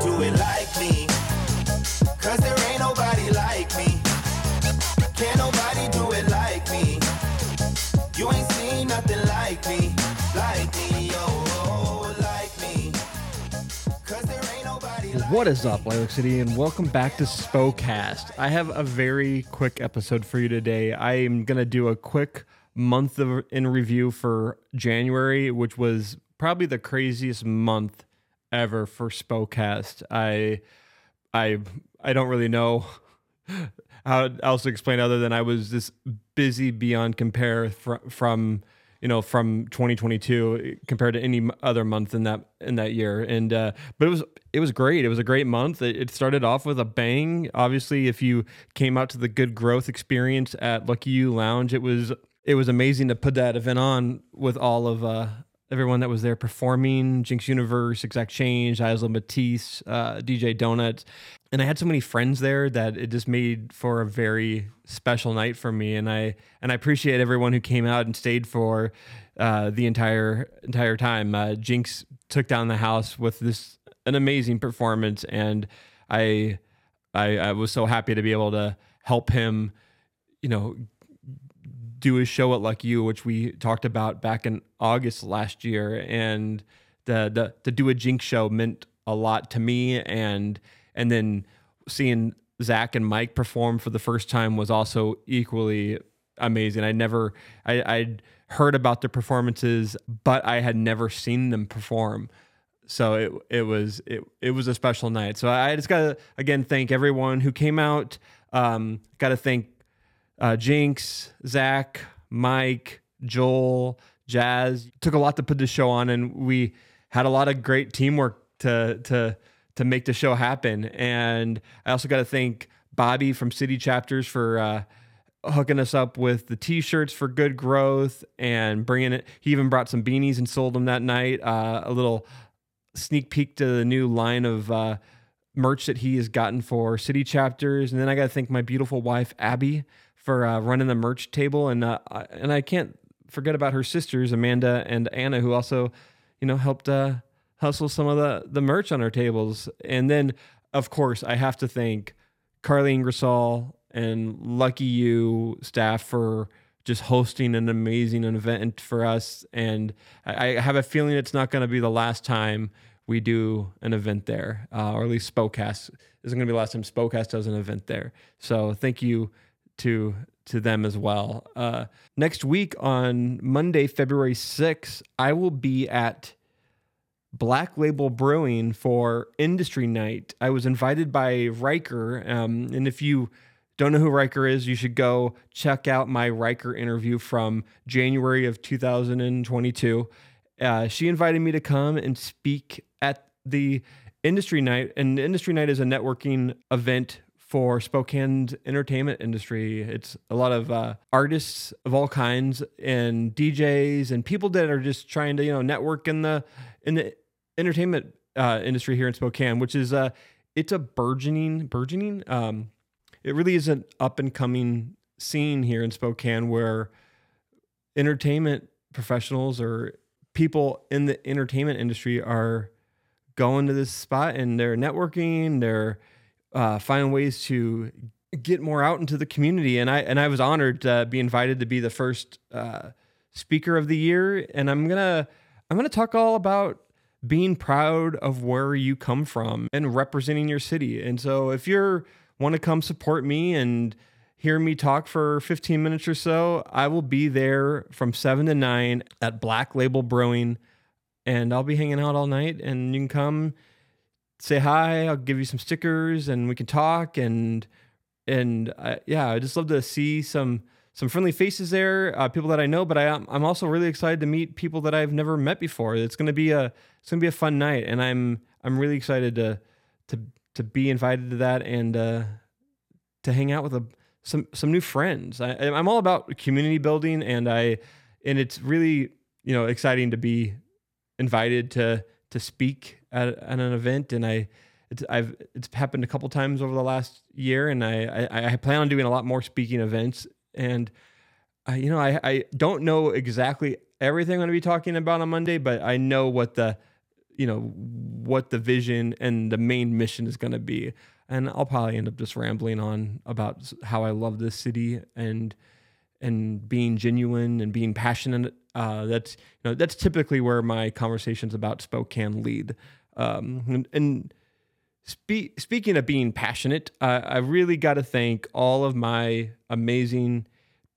do it like me. Cause there ain't nobody like me. Can't nobody do it like me. You ain't seen nothing like me. Like me, oh, like me. Cause there ain't nobody like What is up, Lilac City, and welcome back to Spokecast. I have a very quick episode for you today. I am going to do a quick month of, in review for January, which was probably the craziest month ever for Spokecast. I, I, I don't really know how else to explain other than I was just busy beyond compare from, from you know from 2022 compared to any other month in that in that year. And uh but it was it was great. It was a great month. It, it started off with a bang. Obviously if you came out to the good growth experience at lucky you lounge it was it was amazing to put that event on with all of uh everyone that was there performing jinx universe exact change isla matisse uh dj donuts and I had so many friends there that it just made for a very special night for me. And I and I appreciate everyone who came out and stayed for uh, the entire entire time. Uh, Jinx took down the house with this an amazing performance, and I, I I was so happy to be able to help him, you know, do his show at Lucky You, which we talked about back in August last year, and the the to do a Jinx show meant a lot to me and and then seeing Zach and Mike perform for the first time was also equally amazing. I never, I, I'd heard about their performances, but I had never seen them perform. So it it was it it was a special night. So I just gotta again thank everyone who came out. Um, gotta thank uh, Jinx, Zach, Mike, Joel, Jazz. Took a lot to put the show on, and we had a lot of great teamwork to to to make the show happen. And I also got to thank Bobby from City Chapters for uh, hooking us up with the T-shirts for Good Growth and bringing it. He even brought some beanies and sold them that night. Uh, a little sneak peek to the new line of uh, merch that he has gotten for City Chapters. And then I got to thank my beautiful wife Abby for uh, running the merch table, and uh, and I can't forget about her sisters Amanda and Anna, who also, you know, helped uh, hustle some of the the merch on our tables. And then, of course, I have to thank Carly Ingersoll and Lucky You staff for just hosting an amazing event for us. And I, I have a feeling it's not going to be the last time we do an event there, uh, or at least Spokecast isn't going to be the last time Spokecast does an event there. So thank you to to them as well. Uh, next week on Monday, February 6th, I will be at Black Label Brewing for Industry Night. I was invited by Riker, um, and if you don't know who Riker is, you should go check out my Riker interview from January of 2022. Uh, she invited me to come and speak at the Industry Night, and Industry Night is a networking event for Spokane's entertainment industry. It's a lot of uh, artists of all kinds and DJs and people that are just trying to you know network in the in the entertainment uh, industry here in Spokane, which is uh it's a burgeoning burgeoning. Um, it really is an up and coming scene here in Spokane where entertainment professionals or people in the entertainment industry are going to this spot and they're networking, they're uh, finding ways to get more out into the community. And I and I was honored to be invited to be the first uh, speaker of the year. And I'm gonna I'm gonna talk all about being proud of where you come from and representing your city. And so if you're want to come support me and hear me talk for 15 minutes or so, I will be there from 7 to 9 at Black Label Brewing and I'll be hanging out all night and you can come say hi, I'll give you some stickers and we can talk and and I, yeah, I just love to see some some friendly faces there, uh, people that I know, but I am I'm also really excited to meet people that I've never met before. It's going to be a it's to be a fun night and I'm I'm really excited to to to be invited to that and uh to hang out with a some some new friends. I, I'm all about community building, and I and it's really you know exciting to be invited to to speak at, at an event, and I it's I've it's happened a couple times over the last year, and I I, I plan on doing a lot more speaking events, and I you know I I don't know exactly everything I'm going to be talking about on Monday, but I know what the you know what the vision and the main mission is going to be and i'll probably end up just rambling on about how i love this city and and being genuine and being passionate uh, that's you know that's typically where my conversations about spokane lead um, and, and spe- speaking of being passionate uh, i really got to thank all of my amazing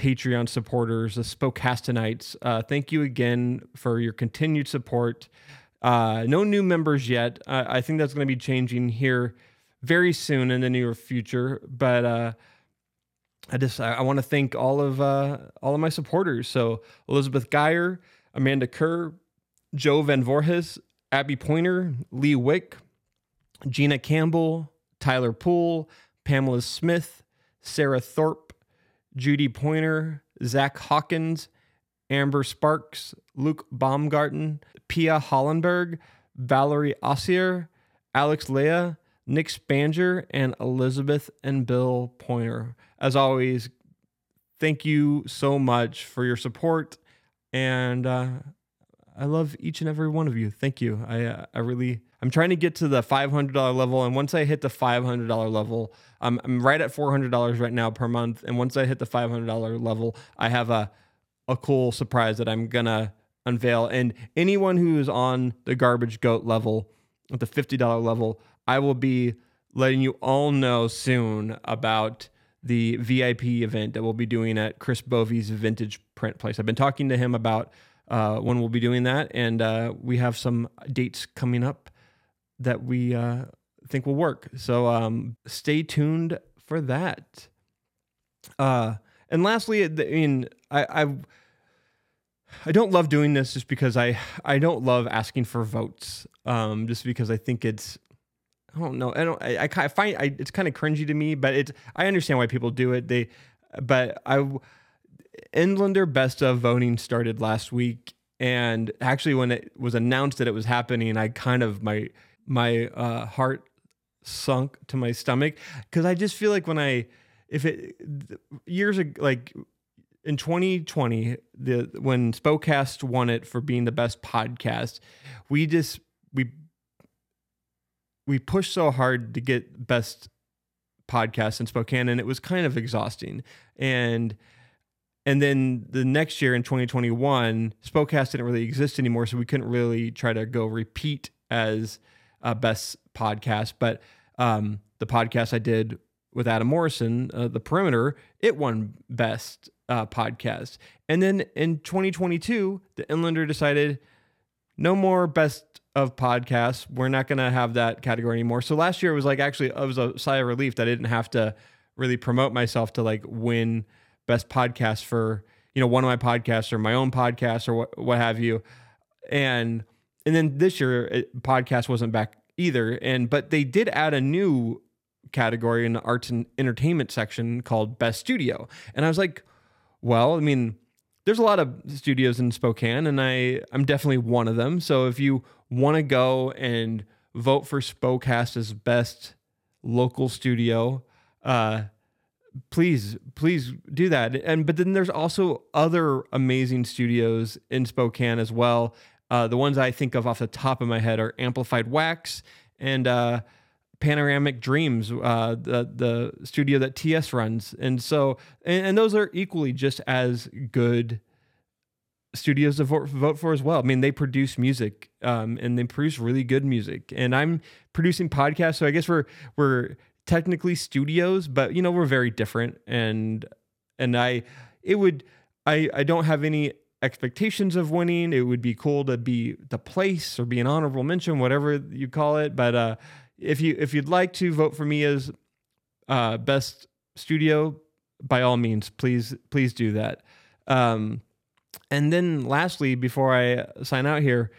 Patreon supporters, the Spokastonites. Uh, thank you again for your continued support. Uh, no new members yet. I think that's going to be changing here very soon in the near future. But uh, I just I, I want to thank all of uh, all of my supporters. So Elizabeth Geyer, Amanda Kerr, Joe Van Voorhis, Abby Pointer, Lee Wick, Gina Campbell, Tyler Poole, Pamela Smith, Sarah Thorpe. Judy Pointer, Zach Hawkins, Amber Sparks, Luke Baumgarten, Pia Hollenberg, Valerie Ossier, Alex Leah, Nick Spanger, and Elizabeth and Bill Pointer. As always, thank you so much for your support. And uh, I love each and every one of you. Thank you. I, uh, I really I'm trying to get to the $500 level. And once I hit the $500 level, um, I'm right at $400 right now per month. And once I hit the $500 level, I have a, a cool surprise that I'm going to unveil. And anyone who is on the garbage goat level, at the $50 level, I will be letting you all know soon about the VIP event that we'll be doing at Chris Bovey's vintage print place. I've been talking to him about uh, when we'll be doing that, and uh, we have some dates coming up that we uh, think will work. So um, stay tuned for that. Uh, and lastly, I mean, I, I I don't love doing this just because I I don't love asking for votes. Um, just because I think it's I don't know I don't I, I find I, it's kind of cringy to me, but it's I understand why people do it. They but I Inlander best of voting started last week, and actually when it was announced that it was happening, I kind of my my uh, heart sunk to my stomach because I just feel like when I if it years ago like in 2020 the when Spokecast won it for being the best podcast we just we we pushed so hard to get best podcast in Spokane and it was kind of exhausting and and then the next year in 2021 Spokecast didn't really exist anymore so we couldn't really try to go repeat as uh, best podcast, but um, the podcast I did with Adam Morrison, uh, The Perimeter, it won best uh, podcast. And then in 2022, the Inlander decided no more best of podcasts. We're not going to have that category anymore. So last year it was like actually it was a sigh of relief that I didn't have to really promote myself to like win best podcast for you know one of my podcasts or my own podcast or what what have you. And and then this year it, podcast wasn't back either and but they did add a new category in the arts and entertainment section called best studio and i was like well i mean there's a lot of studios in spokane and i i'm definitely one of them. So if you want to go and vote for spokecast as best local studio uh please please do that. And but then there's also other amazing studios in spokane as well. Uh, the ones I think of off the top of my head are Amplified Wax and uh, Panoramic Dreams, uh, the the studio that TS runs, and so and, and, those are equally just as good studios to vote, for as well. I mean, they produce music um, and they produce really good music, and I'm producing podcasts, so I guess we're we're technically studios, but you know we're very different, and and I it would I I don't have any expectations of winning. It would be cool to be the place or be an honorable mention, whatever you call it. But uh, if you if you'd like to vote for me as uh, best studio, by all means, please please do that. Um, and then lastly, before I sign out here,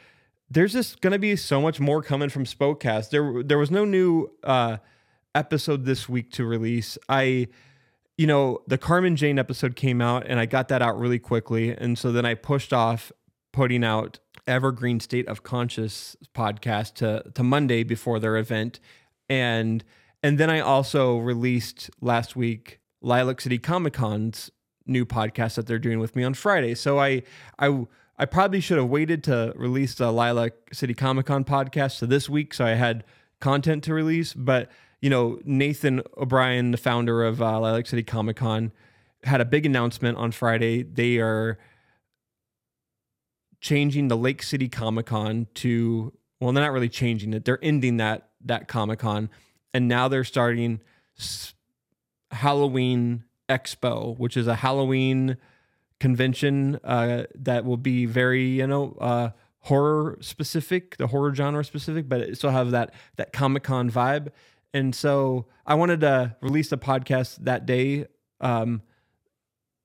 there's just going to be so much more coming from Spokecast. There there was no new uh, episode this week to release. I you know, the Carmen Jane episode came out and I got that out really quickly. And so then I pushed off putting out Evergreen State of Conscious podcast to, to Monday before their event. And and then I also released last week Lilac City Comic Con's new podcast that they're doing with me on Friday. So I I I probably should have waited to release the Lilac City Comic Con podcast to this week, so I had content to release. But you know, Nathan O'Brien, the founder of uh, Lilac City Comic Con, had a big announcement on Friday. They are changing the Lilac City Comic Con to well, they're not really changing it. They're ending that that Comic Con, and now they're starting Halloween Expo, which is a Halloween convention uh, that will be very you know uh, horror specific, the horror genre specific, but it still have that that Comic Con vibe. And so I wanted to release a podcast that day. Um,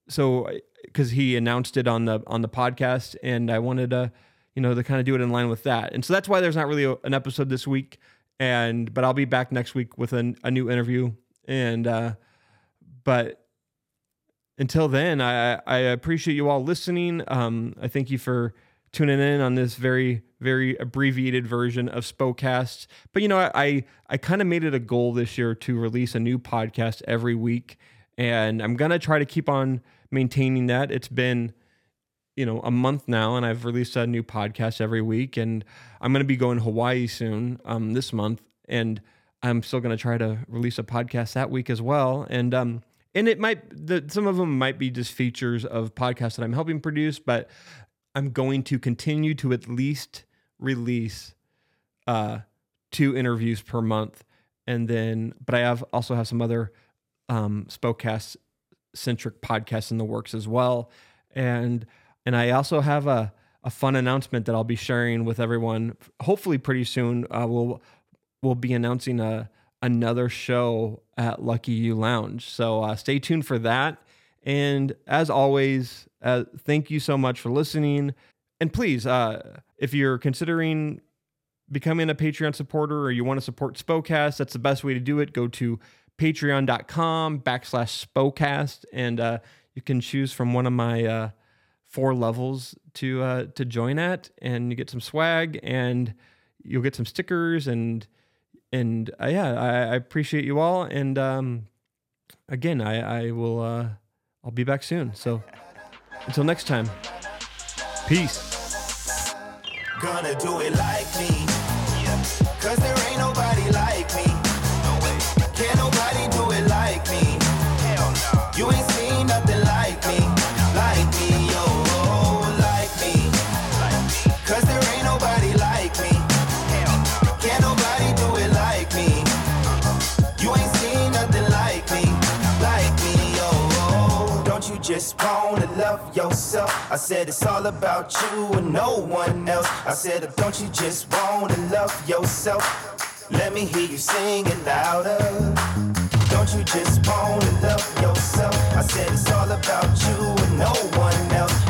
so because he announced it on the on the podcast, and I wanted to you know to kind of do it in line with that. And so that's why there's not really a, an episode this week. And but I'll be back next week with an, a new interview. And uh, but until then, I, I appreciate you all listening. Um, I thank you for tuning in on this very, very abbreviated version of Spokecast. But you know, I I, I kind of made it a goal this year to release a new podcast every week, and I'm gonna try to keep on maintaining that. It's been you know a month now, and I've released a new podcast every week, and I'm gonna be going to Hawaii soon, um, this month, and I'm still gonna try to release a podcast that week as well, and um and it might the, some of them might be just features of podcasts that I'm helping produce, but I'm going to continue to at least release uh, two interviews per month, and then but I have also have some other um, Spokecast centric podcast in the works as well, and and I also have a a fun announcement that I'll be sharing with everyone. Hopefully, pretty soon. Uh, we'll we'll be announcing a another show at Lucky You Lounge. So uh, stay tuned for that. And as always, uh, thank you so much for listening. And please, uh, if you're considering becoming a Patreon supporter or you want to support Spokecast, that's the best way to do it. Go to patreon.com backslash Spokecast and uh, you can choose from one of my uh, four levels to uh, to join at, and you get some swag and you'll get some stickers and and uh, yeah, I, I appreciate you all. And um, again, I, I will uh, I'll be back soon. So until next time, peace. Love yourself? I said it's all about you and no one else. I said, oh, don't you just wanna love yourself? Let me hear you sing it louder. Don't you just wanna love yourself? I said it's all about you and no one else.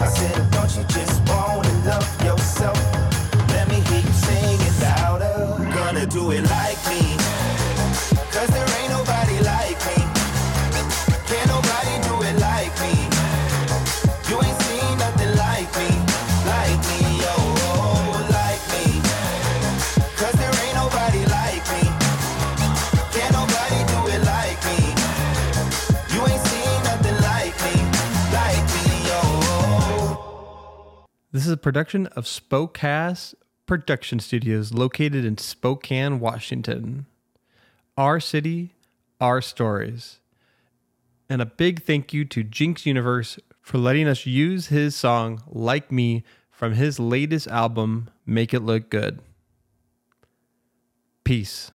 This is a production of Spokecast Production Studios located in Spokane, Washington. Our city, our stories. And a big thank you to Jinx Universe for letting us use his song Like Me from his latest album, Make It Look Good. Peace.